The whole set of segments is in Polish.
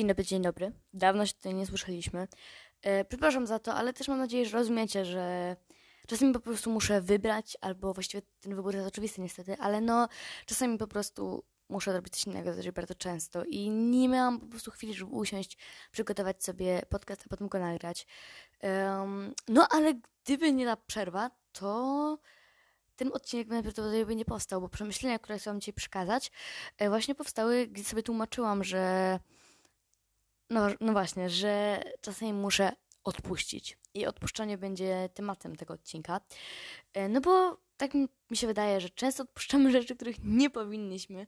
Dzień dobry, dzień dobry. Dawno się tutaj nie słyszeliśmy. E, przepraszam za to, ale też mam nadzieję, że rozumiecie, że czasami po prostu muszę wybrać, albo właściwie ten wybór jest oczywisty niestety, ale no czasami po prostu muszę robić coś innego, zazwyczaj bardzo często i nie miałam po prostu chwili, żeby usiąść, przygotować sobie podcast, a potem go nagrać. Um, no ale gdyby nie ta przerwa, to ten odcinek najprawdopodobniej by nie powstał, bo przemyślenia, które chciałam dzisiaj przekazać, e, właśnie powstały, gdy sobie tłumaczyłam, że no, no właśnie, że czasami muszę odpuścić. I odpuszczanie będzie tematem tego odcinka. E, no bo tak mi się wydaje, że często odpuszczamy rzeczy, których nie powinniśmy,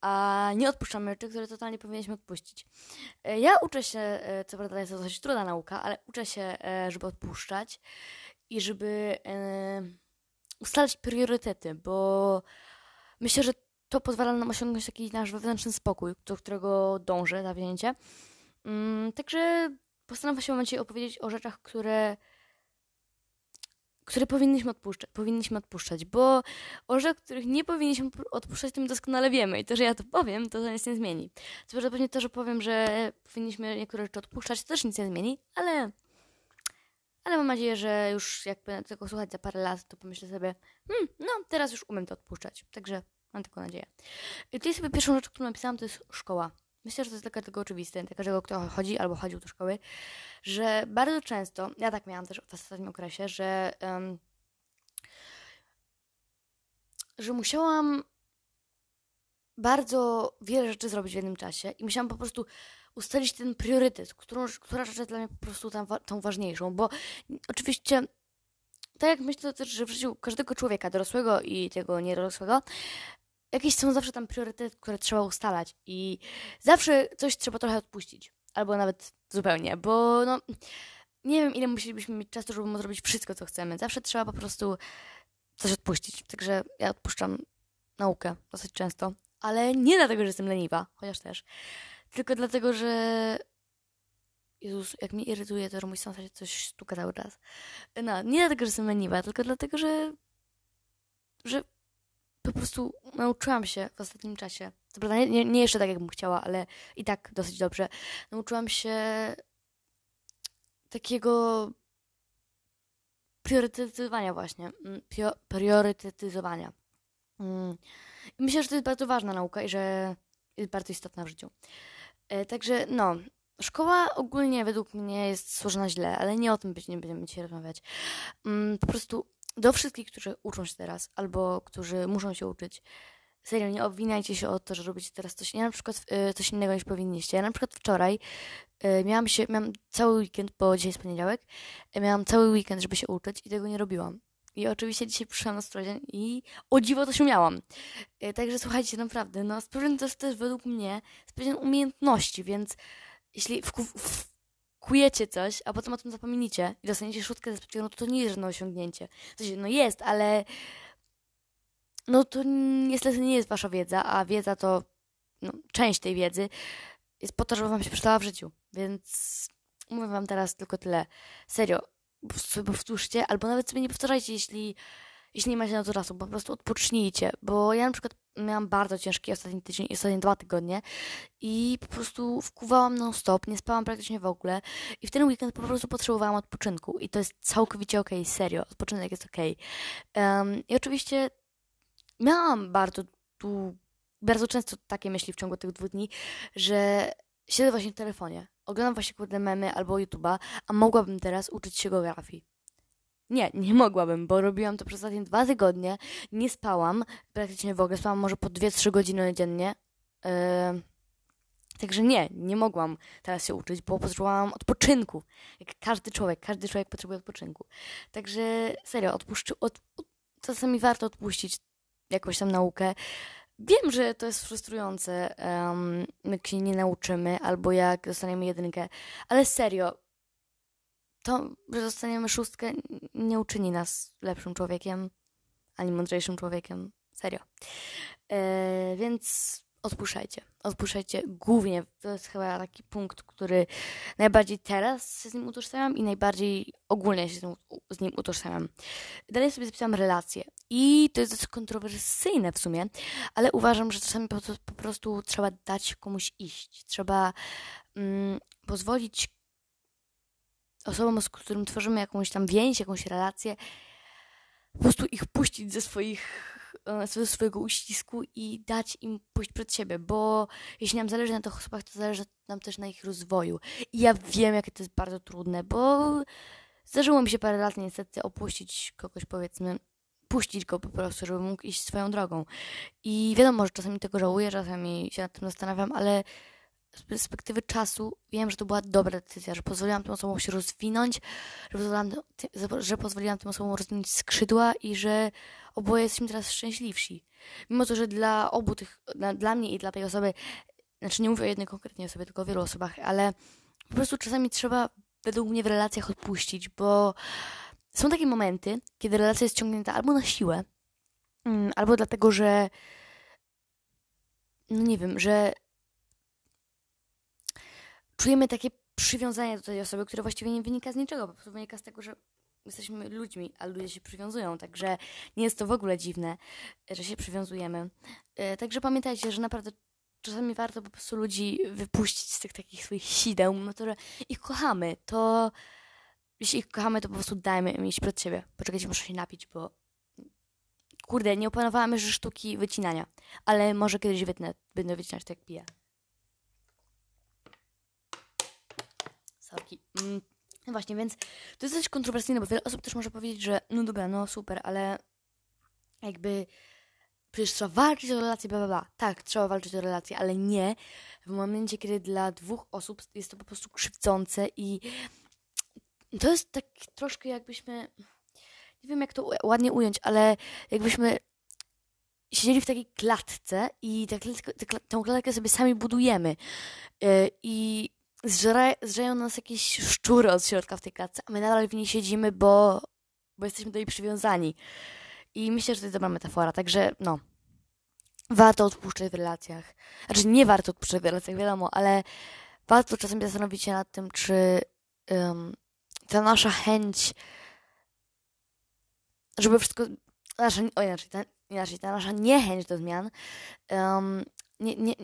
a nie odpuszczamy rzeczy, które totalnie powinniśmy odpuścić. E, ja uczę się, e, co prawda jest to dosyć trudna nauka, ale uczę się, żeby odpuszczać i żeby ustalać priorytety, bo myślę, że to pozwala nam osiągnąć taki nasz wewnętrzny spokój, do którego dążę. Mm, także postanowię się dzisiaj opowiedzieć o rzeczach, które które powinniśmy odpuszczać, powinniśmy odpuszczać, bo o rzeczach, których nie powinniśmy odpuszczać, to my doskonale wiemy i to, że ja to powiem, to, to nic nie zmieni. Co prawda pewnie to, że powiem, że powinniśmy niektóre rzeczy odpuszczać, to też nic nie zmieni, ale ale mam nadzieję, że już jak będę tego słuchać za parę lat, to pomyślę sobie, hmm, no teraz już umiem to odpuszczać, także mam taką nadzieję. I tutaj sobie pierwszą rzecz, którą napisałam, to jest szkoła. Myślę, że to jest dla każdego oczywiste, dla każdego, kto chodzi albo chodził do szkoły, że bardzo często, ja tak miałam też w ostatnim okresie, że, um, że musiałam bardzo wiele rzeczy zrobić w jednym czasie i musiałam po prostu ustalić ten priorytet, którą, która rzecz jest dla mnie po prostu tam, tą ważniejszą, bo oczywiście tak jak myślę też, że w życiu każdego człowieka, dorosłego i tego niedorosłego, jakieś są zawsze tam priorytety, które trzeba ustalać i zawsze coś trzeba trochę odpuścić. Albo nawet zupełnie, bo no nie wiem ile musielibyśmy mieć czasu, żeby zrobić wszystko, co chcemy. Zawsze trzeba po prostu coś odpuścić. Także ja odpuszczam naukę dosyć często, ale nie dlatego, że jestem leniwa, chociaż też, tylko dlatego, że Jezus, jak mnie irytuje to, że mój sąsiad coś stuka cały czas. No, nie dlatego, że jestem leniwa, tylko dlatego, że że po prostu nauczyłam się w ostatnim czasie, co prawda nie, nie, jeszcze tak, jakbym chciała, ale i tak dosyć dobrze, nauczyłam się takiego priorytetyzowania właśnie, mm, priorytetyzowania. Mm. I myślę, że to jest bardzo ważna nauka i że jest bardzo istotna w życiu. E, także no, szkoła ogólnie według mnie jest złożona źle, ale nie o tym nie będziemy dzisiaj rozmawiać. Mm, po prostu do wszystkich, którzy uczą się teraz, albo którzy muszą się uczyć, serio, nie obwiniajcie się o to, że robicie teraz coś, nie na przykład y, coś innego niż powinniście. Ja na przykład wczoraj y, miałam się, miałam cały weekend, bo dzisiaj jest poniedziałek, y, miałam cały weekend, żeby się uczyć i tego nie robiłam. I oczywiście dzisiaj przyszłam na stronę i o dziwo to się miałam. Także słuchajcie, naprawdę, no sprawdzian to jest też według mnie sprawdzian umiejętności, więc jeśli w, w, kujecie coś, a potem o tym zapomnicie i dostaniecie szóstkę ze sprawdzianu, to to nie jest żadne osiągnięcie. Się, no jest, ale no to niestety nie jest wasza wiedza, a wiedza to no, część tej wiedzy jest po to, żeby wam się przydała w życiu. Więc mówię wam teraz tylko tyle. Serio, sobie powtórzcie, albo nawet sobie nie powtarzajcie, jeśli, jeśli nie macie na to czasu, po prostu odpocznijcie, bo ja na przykład miałam bardzo ciężki ostatni tydzień, ostatnie dwa tygodnie i po prostu wkuwałam non-stop, nie spałam praktycznie w ogóle i w ten weekend po prostu potrzebowałam odpoczynku i to jest całkowicie okej, okay, serio, odpoczynek jest okej. Okay. Um, I oczywiście miałam bardzo tu, bardzo często takie myśli w ciągu tych dwóch dni, że siedzę właśnie w telefonie, oglądam właśnie kurde memy albo YouTube'a, a mogłabym teraz uczyć się geografii. Nie, nie mogłabym, bo robiłam to przez ostatnie dwa tygodnie. Nie spałam praktycznie w ogóle. Spałam może po 2-3 godziny dziennie. Yy, także nie, nie mogłam teraz się uczyć, bo potrzebowałam odpoczynku. Jak każdy człowiek, każdy człowiek potrzebuje odpoczynku. Także serio, odpuszczy, od, od, czasami warto odpuścić jakąś tam naukę. Wiem, że to jest frustrujące, um, jak się nie nauczymy, albo jak dostaniemy jedynkę, ale serio, to, że dostaniemy szóstkę, nie uczyni nas lepszym człowiekiem, ani mądrzejszym człowiekiem. Serio. E, więc odpuszczajcie. Odpuszczajcie głównie. To jest chyba taki punkt, który najbardziej teraz się z nim utożsamiam i najbardziej ogólnie się z nim, z nim utożsamiam. Dalej sobie zapisałam relacje. I to jest dosyć kontrowersyjne w sumie, ale uważam, że czasami po, po prostu trzeba dać komuś iść. Trzeba mm, pozwolić osobom, z którym tworzymy jakąś tam więź, jakąś relację, po prostu ich puścić ze swoich e, ze swojego uścisku i dać im pójść przed siebie, bo jeśli nam zależy na tych osobach, to zależy nam też na ich rozwoju. I ja wiem, jakie to jest bardzo trudne, bo zdarzyło mi się parę lat niestety opuścić kogoś, powiedzmy, puścić go po prostu, żeby mógł iść swoją drogą. I wiadomo, że czasami tego żałuję, czasami się nad tym zastanawiam, ale z perspektywy czasu wiem, że to była dobra decyzja, że pozwoliłam tym osobom się rozwinąć, że pozwoliłam, że pozwoliłam tym osobom rozwinąć skrzydła i że oboje jesteśmy teraz szczęśliwsi. Mimo to, że dla obu tych, dla, dla mnie i dla tej osoby, znaczy nie mówię o jednej konkretnej osobie, tylko o wielu osobach, ale po prostu czasami trzeba według mnie w relacjach odpuścić, bo są takie momenty, kiedy relacja jest ciągnięta albo na siłę, mm, albo dlatego, że no nie wiem, że czujemy takie przywiązanie do tej osoby, które właściwie nie wynika z niczego, po prostu wynika z tego, że jesteśmy ludźmi, a ludzie się przywiązują, także nie jest to w ogóle dziwne, że się przywiązujemy. E, także pamiętajcie, że naprawdę czasami warto po prostu ludzi wypuścić z tych takich swoich sideł, mimo to, że ich kochamy, to jeśli ich kochamy, to po prostu dajmy im iść przed siebie. Poczekajcie, muszę się napić, bo kurde, nie opanowałam jeszcze sztuki wycinania, ale może kiedyś wytnę, będę wycinać tak jak piję. Sorki. Mm, no właśnie, więc to jest dość kontrowersyjne, bo wiele osób też może powiedzieć, że no dobra, no super, ale jakby przecież trzeba walczyć o relacje, bla, bla, bla. Tak, trzeba walczyć o relacje, ale nie w momencie, kiedy dla dwóch osób jest to po prostu krzywdzące i to jest tak troszkę jakbyśmy, nie wiem jak to ładnie ująć, ale jakbyśmy siedzieli w takiej klatce i tę, klatkę sobie sami budujemy. Yy, I zżera, zżerają nas jakieś szczury od środka w tej klatce, a my nadal w niej siedzimy, bo, bo jesteśmy do niej przywiązani. I myślę, że to jest dobra metafora, także no. Warto odpuszczać w relacjach. Znaczy, nie warto odpuszczać w relacjach, wiadomo, ale warto czasem zastanowić się nad tym, czy um, ta nasza chęć, żeby wszystko. Nasza, o, inaczej, ta, inaczej, ta nasza niechęć do zmian um, nie, nie,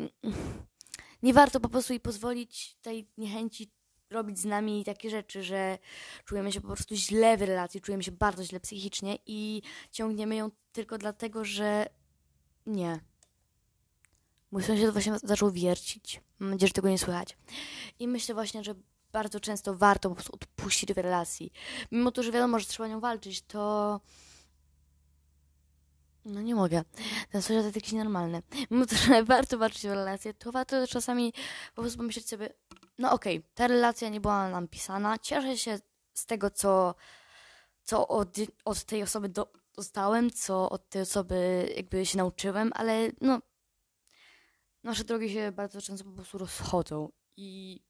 nie warto po prostu jej pozwolić tej niechęci robić z nami takie rzeczy, że czujemy się po prostu źle w relacji, czujemy się bardzo źle psychicznie i ciągniemy ją tylko dlatego, że nie. Mój sąsiad właśnie zaczął wiercić. Mam nadzieję, że tego nie słychać. I myślę właśnie, że bardzo często warto po prostu odpuścić w relacji. Mimo to, że wiadomo, że trzeba nią walczyć, to no nie mogę. Ten sąsiad jest jakiś normalny. Mimo to, że warto walczyć o relację, to warto czasami po prostu pomyśleć sobie, no okej, okay, ta relacja nie była nam pisana, cieszę się z tego, co, co od, od tej osoby do, dostałem, co od tej osoby jakby się nauczyłem, ale no nasze drogi się bardzo często po prostu rozchodzą i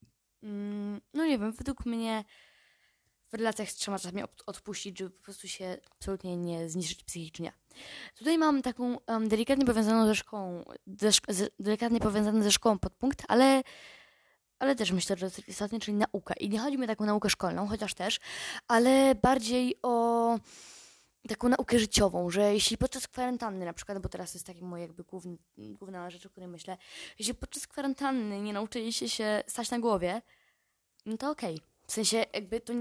mm, no nie wiem, według mnie w relacjach trzeba czasami odpuścić, żeby po prostu się absolutnie nie zniszczyć psychicznie. Tutaj mam taką um, delikatnie powiązaną ze szkołą, ze z, delikatnie powiązaną ze szkołą podpunkt, ale, ale też myślę, że to jest istotne, czyli nauka. I nie chodzi mi o taką naukę szkolną, chociaż też, ale bardziej o taką naukę życiową, że jeśli podczas kwarantanny na przykład, bo teraz jest taki mój jakby główny, główna rzecz, o której myślę, jeśli podczas kwarantanny nie nauczyliście się stać na głowie, no to okej. Okay. W sensie jakby to...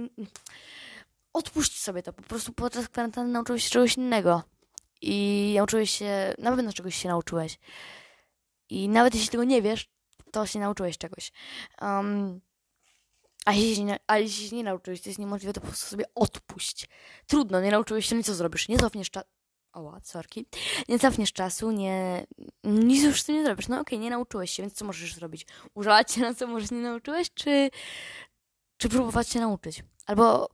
Odpuść sobie to, po prostu podczas kwarantanny nauczyłeś się czegoś innego. I nauczyłeś się, na pewno czegoś się nauczyłeś. I nawet jeśli tego nie wiesz, to się nauczyłeś czegoś. Um, a jeśli, nie, a jeśli nie nauczyłeś, to jest niemożliwe, to po prostu sobie odpuść. Trudno, nie nauczyłeś się, no i co zrobisz? Nie cofniesz czasu. Oła, sorki. Nie cofniesz czasu, nie... Nic już z tym nie zrobisz. No okej, okay, nie nauczyłeś się, więc co możesz zrobić? Użalać się na co może nie nauczyłeś, czy... Czy próbować się nauczyć? Albo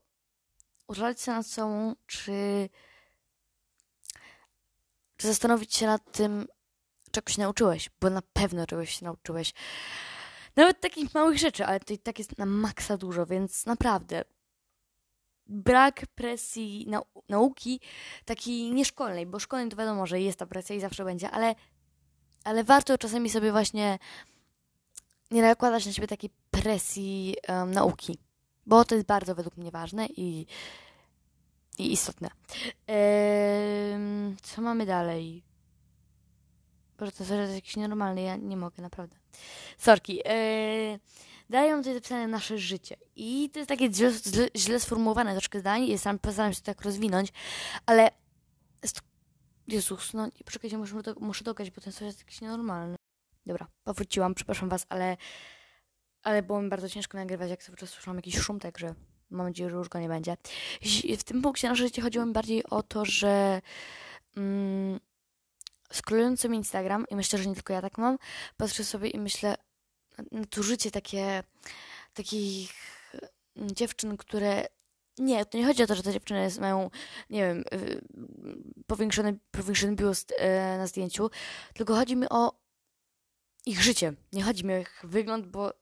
użalać się sobą, czy czy zastanowić się nad tym, czego się nauczyłeś, bo na pewno czegoś się nauczyłeś. Nawet takich małych rzeczy, ale to i tak jest na maksa dużo, więc naprawdę brak presji nau nauki takiej nieszkolnej, bo szkolnej to wiadomo, że jest ta presja i zawsze będzie, ale, ale warto czasami sobie właśnie nie nakładać na siebie takiej presji um, nauki, bo to jest bardzo według mnie ważne i i istotne. Co mamy dalej? Boże, to jest jakiś normalny, ja nie mogę, naprawdę. Sorki. Eee, dają tutaj zapisane nasze życie. I to jest takie źle, źle, sformułowane troszkę zdań i sam postaram się to tak rozwinąć, ale jest... Jezus, no poczekajcie, muszę, do, muszę dogać, bo ten coś jest jakiś nienormalny. Dobra, powróciłam, przepraszam was, ale ale było mi bardzo ciężko nagrywać, jak cały czas słyszałam jakiś szum, także mam nadzieję, że już go nie będzie. W tym punkcie nasze życie chodziło mi bardziej o to, że mm, scrollując Instagram, i myślę, że nie tylko ja tak mam, patrzę sobie i myślę, no to życie takie, takich mm, dziewczyn, które nie, to nie chodzi o to, że te dziewczyny mają, nie wiem, y, powiększony, powiększony biust e, na zdjęciu, tylko chodzi mi o ich życie. Nie chodzi mi o ich wygląd, bo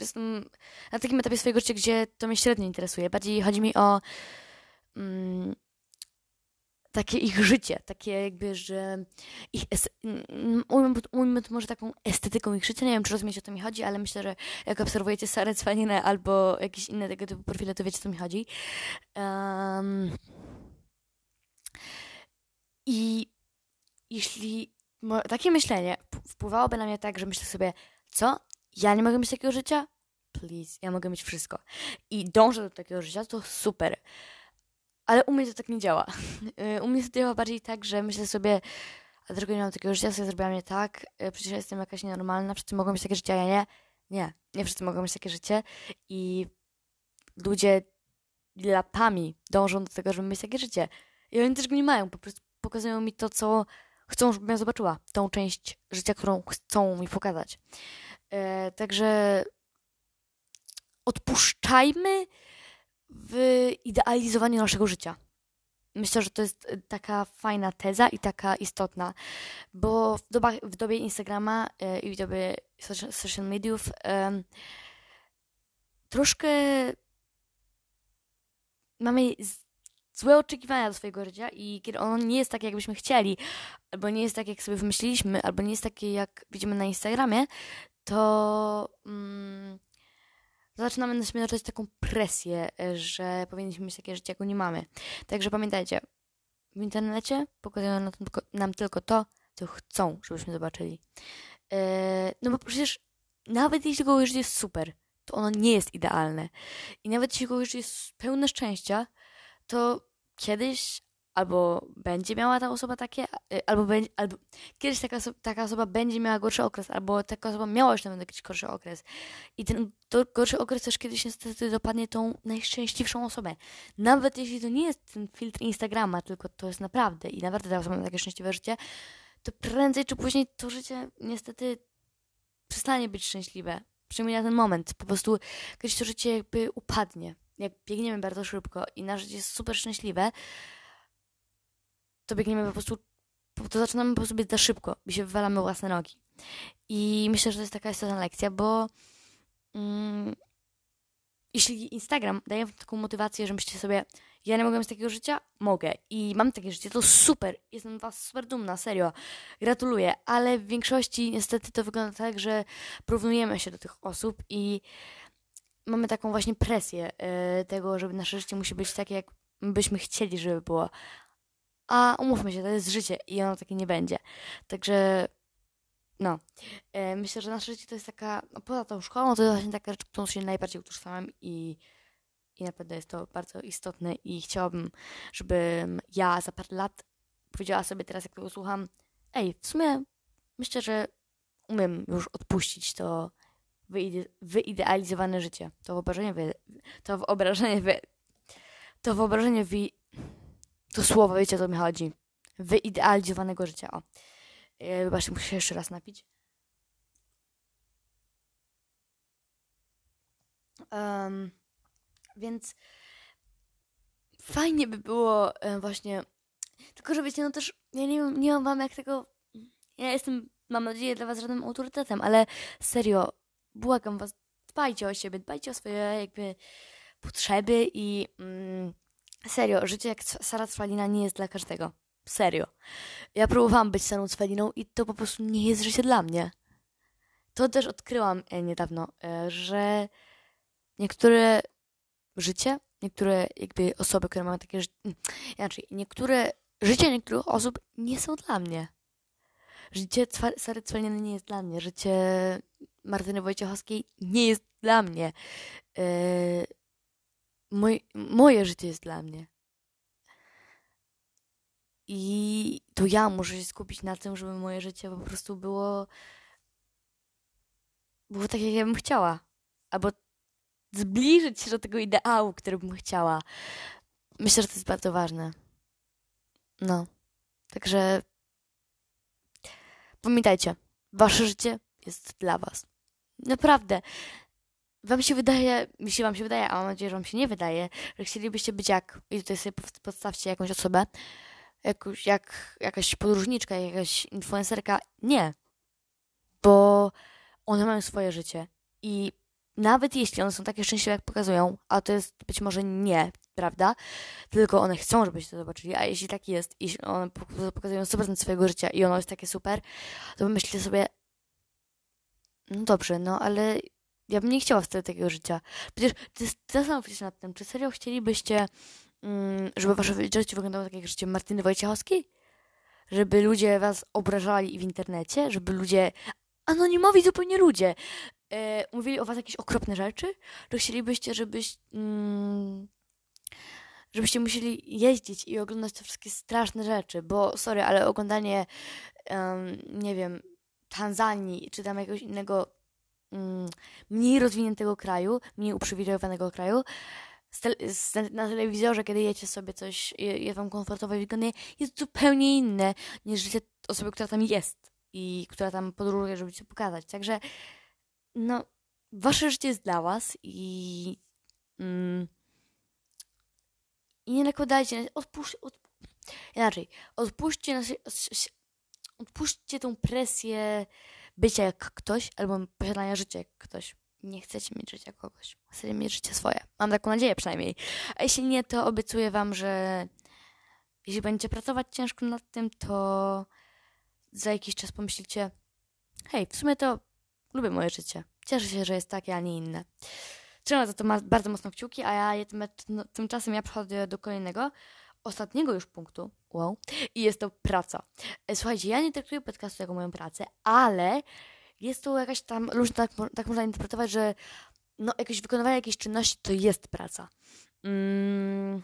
jestem na takim etapie swojego życia, gdzie to mnie średnio interesuje. Bardziej chodzi mi o mm, takie ich życie, takie jakby, że ich ujmę to może taką estetyką ich życia. Nie wiem, czy rozumiecie, o to mi chodzi, ale myślę, że jak obserwujecie Sarę Cwaninę albo jakieś inne tego typu profile, to wiecie, o co mi chodzi. Um, I jeśli takie myślenie wpływałoby na mnie tak, że myślę sobie, co? Ja nie mogę mieć takiego życia? Please, ja mogę mieć wszystko. I dążę do takiego życia, to super. Ale u mnie to tak nie działa. Y, u mnie to działa bardziej tak, że myślę sobie, a dlaczego nie mam takiego życia, sobie zrobiłam nie tak, y, przecież jestem jakaś nienormalna, wszyscy mogą mieć takie życie, a ja nie. Nie, nie wszyscy mogą mieć takie życie i ludzie latami dążą do tego, żeby mieć takie życie. I oni też go nie mają, po prostu pokazują mi to, co chcą, żebym ja zobaczyła. Tą część życia, którą chcą mi pokazać. E, także odpuszczajmy w idealizowaniu naszego życia. Myślę, że to jest taka fajna teza i taka istotna, bo w, w dobie Instagrama e, i w dobie social mediów e, troszkę mamy złe oczekiwania do swojego życia i kiedy ono nie jest takie, jakbyśmy chcieli, albo nie jest tak, jak sobie wymyśliliśmy, albo nie jest takie, jak widzimy na Instagramie, to mm, zaczynamy na siebie taką presję, że powinniśmy mieć takie życie, jaką nie mamy. Także pamiętajcie, w internecie pokazują nam, nam tylko to, co chcą, żebyśmy zobaczyli. E, no bo przecież nawet jeśli kogoś życie jest super, to ono nie jest idealne. I nawet jeśli kogoś życie jest pełne szczęścia, to kiedyś albo będzie miała ta osoba takie, y, albo, będzie, albo kiedyś taka, taka osoba będzie miała gorszy okres, albo taka osoba miała już nawet jakiś gorszy okres. I ten gorszy okres też kiedyś niestety dopadnie tą najszczęśliwszą osobę. Nawet jeśli to nie jest ten filtr Instagrama, tylko to jest naprawdę i naprawdę ta osoba ma takie szczęśliwe życie, to prędzej czy później to życie niestety przestanie być szczęśliwe. Przynajmniej na ten moment. Po prostu kiedyś to życie jakby upadnie. Jak biegniemy bardzo szybko i nasze życie jest super szczęśliwe, to biegniemy po prostu, to zaczynamy po prostu biec za szybko i się wywalamy własne nogi. I myślę, że to jest taka istotna lekcja, bo mm, jeśli Instagram daje wam taką motywację, że myślicie sobie, ja nie mogę mieć takiego życia, mogę. I mam takie życie, to super, jestem was super dumna, serio, gratuluję, ale w większości niestety to wygląda tak, że porównujemy się do tych osób i mamy taką właśnie presję y, tego, żeby nasze życie musi być takie, jak byśmy chcieli, żeby było, a umówmy się, to jest życie i ono takie nie będzie. Także no, e, myślę, że nasze życie to jest taka, no poza tą szkołą, to jest właśnie taka rzecz, którą się najbardziej utożsamiam i, i naprawdę jest to bardzo istotne i chciałabym, żebym ja za parę lat powiedziała sobie teraz, jak tego słucham, ej, w sumie myślę, że umiem już odpuścić to wyide wyidealizowane życie. To wyobrażenie, wy to wyobrażenie, wy to wyobrażenie wy to słowo, wiecie o co mi chodzi. Wyidealizowanego życia. O. E, wybaczcie, muszę się jeszcze raz napić. Um, więc fajnie by było e, właśnie. Tylko, że wiecie, no też ja nie, nie mam wam jak tego. Ja jestem, mam nadzieję, dla was żadnym autorytetem, ale serio, błagam was, dbajcie o siebie, dbajcie o swoje jakby potrzeby i mm, Serio, życie jak Sara Cwalina nie jest dla każdego. Serio. Ja próbowałam być Sarą Cwaliną i to po prostu nie jest życie dla mnie. To też odkryłam e, niedawno, e, że niektóre życie, niektóre jakby osoby, które mają takie życie, mm, inaczej, niektóre życie niektórych osób nie są dla mnie. Życie Sary Cwaliny nie jest dla mnie. Życie Martyny Wojciechowskiej nie jest dla mnie. Yy, moj, moje życie jest dla mnie. I to ja muszę się skupić na tym, żeby moje życie po prostu było było tak, jak ja bym chciała. Albo zbliżyć się do tego ideału, który bym chciała. Myślę, że to jest bardzo ważne. No. Także pamiętajcie, wasze życie jest dla was. Naprawdę. Wam się wydaje, się wam się wydaje, a mam nadzieję, że wam się nie wydaje, że chcielibyście być jak, i tutaj sobie podstawcie jakąś osobę, jakoś, jak jakaś podróżniczka, jakaś influencerka. Nie. Bo one mają swoje życie. I nawet jeśli one są takie szczęśliwe, jak pokazują, a to jest być może nie, prawda? Tylko one chcą, żebyście to zobaczyli, a jeśli tak jest, jeśli one pokazują 100% swojego życia i ono jest takie super, to myślicie sobie, no dobrze, no ale ja bym nie chciała wtedy takiego życia. Przecież zastanówcie się nad tym, czy serio chcielibyście, mm, żeby wasze życie wyglądało tak jak życie Martyny Wojciechowskiej? Żeby ludzie was obrażali w internecie? Żeby ludzie, anonimowi zupełnie ludzie, e, mówili o was jakieś okropne rzeczy? Czy chcielibyście, żebyś... Mm, żebyście musieli jeździć i oglądać te wszystkie straszne rzeczy, bo sorry, ale oglądanie, um, nie wiem, Tanzanii, czy tam jakiegoś innego mm, mniej rozwiniętego kraju, mniej uprzywilejowanego kraju, na telewizorze, kiedy jecie sobie coś, jest wam komfortowe wygodnie, jest zupełnie inne niż życie osoby, która tam jest i która tam podróżuje, żeby ci pokazać. Także, no, wasze życie jest dla was i mm, i nie nakładajcie, odpuść, od, inaczej, odpuśćcie, na, odpuśćcie tą presję bycia jak ktoś albo posiadania życia jak ktoś. Nie chcecie mieć życia kogoś. Chcecie mieć życie swoje. Mam taką nadzieję przynajmniej. A jeśli nie, to obiecuję wam, że jeśli będziecie pracować ciężko nad tym, to za jakiś czas pomyślicie hej, w sumie to lubię moje życie. Cieszę się, że jest takie, a nie inne. Trzymam za to bardzo mocno kciuki, a ja tym, tymczasem ja przechodzę do kolejnego, ostatniego już punktu, wow, i jest to praca. E, słuchajcie, ja nie traktuję podcastu jako moją pracę, ale jest to jakaś tam, różnie tak, tak można interpretować, że no, jakieś wykonywanie jakiejś czynności to jest praca. Mm,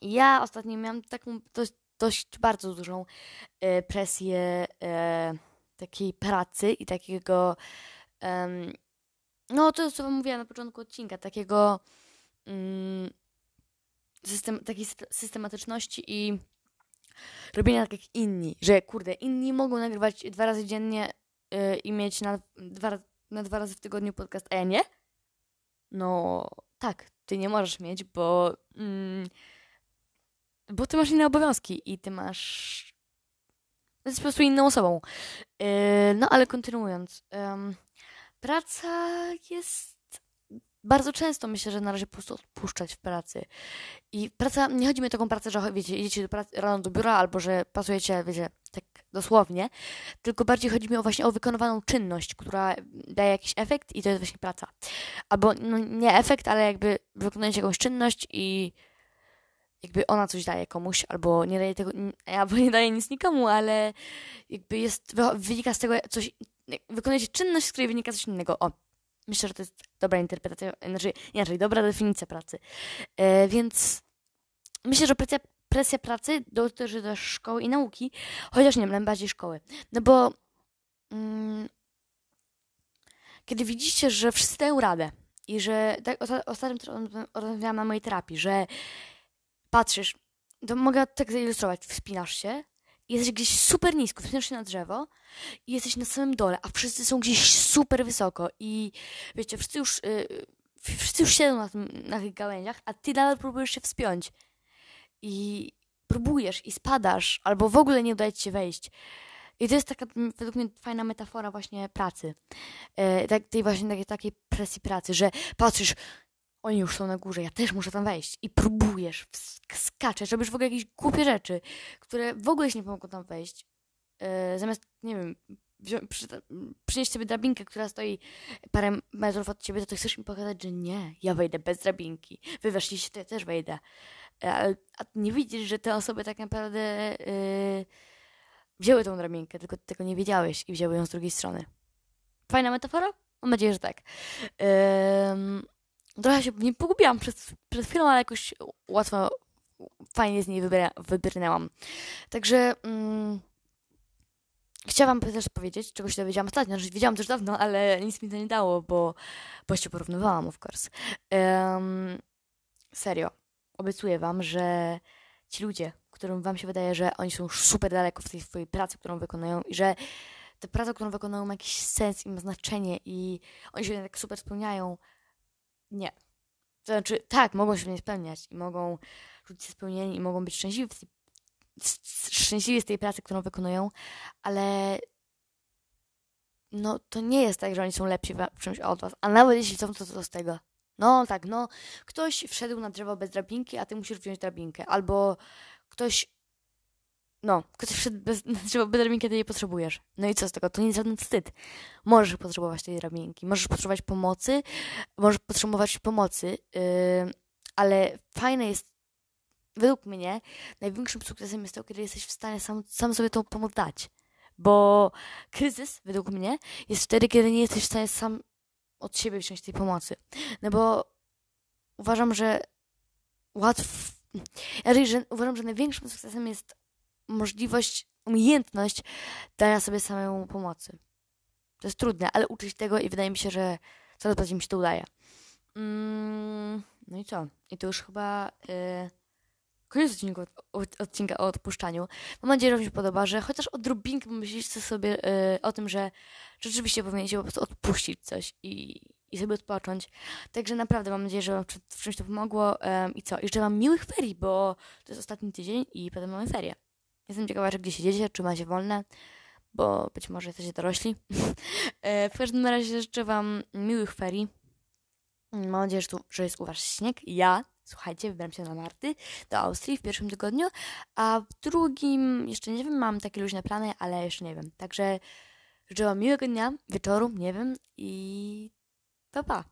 ja ostatnio miałam taką dość, dość bardzo dużą e, presję e, takiej pracy i takiego no to co mówiłam na początku odcinka, takiego mm, system, takiej systematyczności i robienia tak jak inni, że kurde, inni mogą nagrywać dwa razy dziennie yy, i mieć na dwa, na dwa razy w tygodniu podcast, a ja nie? No tak, ty nie możesz mieć, bo mm, bo ty masz inne obowiązki i ty masz jesteś po prostu inną osobą. Yy, no ale kontynuując, yy, praca jest bardzo często myślę, że należy po prostu odpuszczać w pracy. I praca, nie chodzi mi o taką pracę, że wiecie, idziecie do pracy, rano do biura, albo że pracujecie, wiecie, tak dosłownie, tylko bardziej chodzi mi o właśnie o wykonywaną czynność, która daje jakiś efekt i to jest właśnie praca. Albo no, nie efekt, ale jakby wykonujecie jakąś czynność i jakby ona coś daje komuś, albo nie daje tego, albo nie daje nic nikomu, ale jakby jest, wynika z tego coś, wykonujecie czynność, z której wynika coś innego. O, myślę, że to jest dobra interpretacja, znaczy inaczej, dobra definicja pracy. E, więc myślę, że presja, presja pracy dotyczy też szkoły i nauki, chociaż nie wiem, bardziej szkoły. No bo mm, kiedy widzicie, że wszyscy dają radę i że tak, ostatnio też rozmawiałam na mojej terapii, że patrzysz, to mogę tak zilustrować, wspinasz się, jesteś gdzieś super nisko, się na drzewo i jesteś na samym dole, a wszyscy są gdzieś super wysoko i wiecie, wszyscy już, yy, wszyscy już siedzą na, tym, na tych gałęziach, a ty nadal próbujesz się wspiąć i próbujesz i spadasz, albo w ogóle nie udaje ci się wejść. I to jest taka, według mnie, fajna metafora właśnie pracy. E, tak, tej właśnie takiej, takiej presji pracy, że patrzysz, oni już są na górze, ja też muszę tam wejść. I próbujesz, skaczesz, robisz w ogóle jakieś głupie rzeczy, które w ogóle się nie pomogą tam wejść. Yy, zamiast, nie wiem, przy, przynieść sobie drabinkę, która stoi parę metrów od ciebie, to ty chcesz mi pokazać, że nie, ja wejdę bez drabinki. Wy weszliście, to ja też wejdę. Ale a nie widzisz, że te osoby tak naprawdę yy, wzięły tą drabinkę, tylko ty tego nie wiedziałeś i wzięły ją z drugiej strony. Fajna metafora? Mam nadzieję, że tak. Um, trochę się nie pogubiłam przez, przez chwilę, ale jakoś łatwo, fajnie z niej wybrnęłam. Także um, chciałam też powiedzieć, czego się dowiedziałam ostatnio. Znaczy, wiedziałam też dawno, ale nic mi to nie dało, bo, bo się porównywałam, of course. Um, serio, obiecuję wam, że ci ludzie, którym wam się wydaje, że oni są super daleko w tej swojej pracy, którą wykonują i że ta praca, którą wykonują ma jakiś sens i ma znaczenie i oni się tak super spełniają. Nie. To znaczy, tak, mogą się nie spełniać i mogą czuć się spełnieni i mogą być szczęśliwi, tej, szczęśliwi z tej pracy, którą wykonują, ale no to nie jest tak, że oni są lepsi w czymś od was, a nawet jeśli są, to co z tego? No tak, no ktoś wszedł na drzewo bez drabinki, a ty musisz wziąć drabinkę, albo ktoś no, ktoś wszedł bez, drzewo bez drabinki, jej potrzebujesz. No i co z tego? To nie jest żaden wstyd. Możesz potrzebować tej drabinki, możesz potrzebować pomocy, możesz potrzebować pomocy, yy, ale fajne jest, według mnie, największym sukcesem jest to, kiedy jesteś w stanie sam, sam sobie tą pomoc dać. Bo kryzys, według mnie, jest wtedy, kiedy nie jesteś w stanie sam od siebie wziąć tej pomocy. No bo uważam, że łatwo. Ja że uważam, że największym sukcesem jest możliwość, umiejętność dania sobie samemu pomocy. To jest trudne, ale uczyć tego i wydaje mi się, że coraz bardziej mi się to udaje. Mm, no i co? I to już chyba yy, koniec odcinka, odcinka o odpuszczaniu. Mam nadzieję, że Wam się podoba, że chociaż odrobinkę pomyślicie sobie yy, o tym, że rzeczywiście powinniście po prostu odpuścić coś i, i sobie odpocząć. Także naprawdę mam nadzieję, że Wam w czymś to pomogło. Yy, I co? Życzę Wam miłych ferii, bo to jest ostatni tydzień i potem mamy ferie. Jestem ciekawa, czy gdzie siedzicie, czy macie wolne, bo być może jesteście dorośli. E, w każdym razie życzę Wam miłych ferii. Mam nadzieję, że, tu, że jest u Was śnieg. Ja, słuchajcie, wybieram się na Marty do Austrii w pierwszym tygodniu, a w drugim, jeszcze nie wiem, mam takie luźne plany, ale jeszcze nie wiem. Także życzę Wam miłego dnia, wieczoru, nie wiem i pa pa.